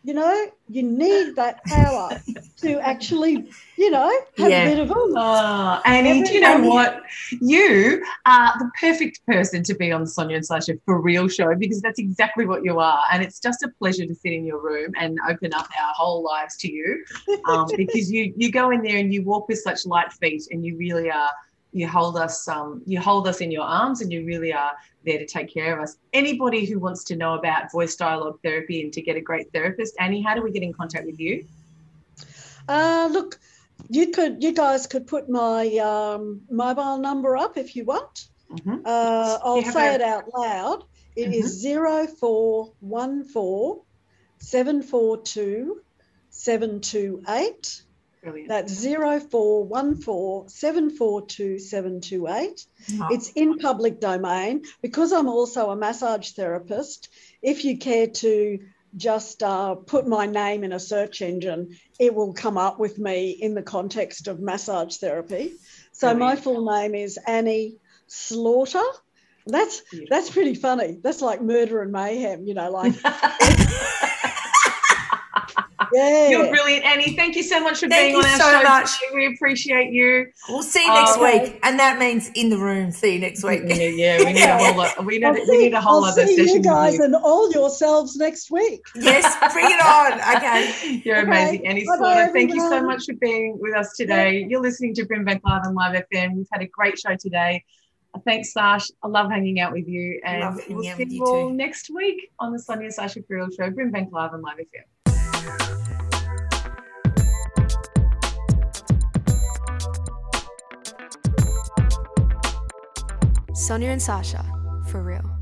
you know, you need that power to actually, you know, have yeah. a bit of oomph. Oh, Annie, do you know what? You are the perfect person to be on the Sonia and Sasha for real show because that's exactly what you are. And it's just a pleasure to sit in your room and open up our whole lives to you um, because you you go in there and you walk with such light feet and you really are you hold us um, you hold us in your arms and you really are there to take care of us. Anybody who wants to know about voice dialogue therapy and to get a great therapist annie how do we get in contact with you? Uh, look you could you guys could put my um, mobile number up if you want. Mm-hmm. uh, i'll say it out loud. It mm-hmm. is 0414 742 728 Brilliant. That's 0414 742 728. It's in public domain. Because I'm also a massage therapist, if you care to just uh, put my name in a search engine, it will come up with me in the context of massage therapy. So my full name is Annie Slaughter. That's that's pretty funny. That's like murder and mayhem, you know, like Yeah. You're brilliant, Annie. Thank you so much for Thank being on our so show. Much. We appreciate you. We'll see you next um, week. And that means in the room. See you next week. Yeah, yeah we need a whole lot. We need, we need a whole I'll other see session. You guys and all yourselves next week. Yes, bring it on. Okay. You're okay. amazing, Annie Slaughter. Thank you so much for being with us today. You're listening to Brimbank Live and Live FM. We've had a great show today. Thanks, Sash. I love hanging out with you. And we'll see you all next week on the Sonia Sasha Real Show, Brimbank Live and Live FM. Sonia and Sasha, for real.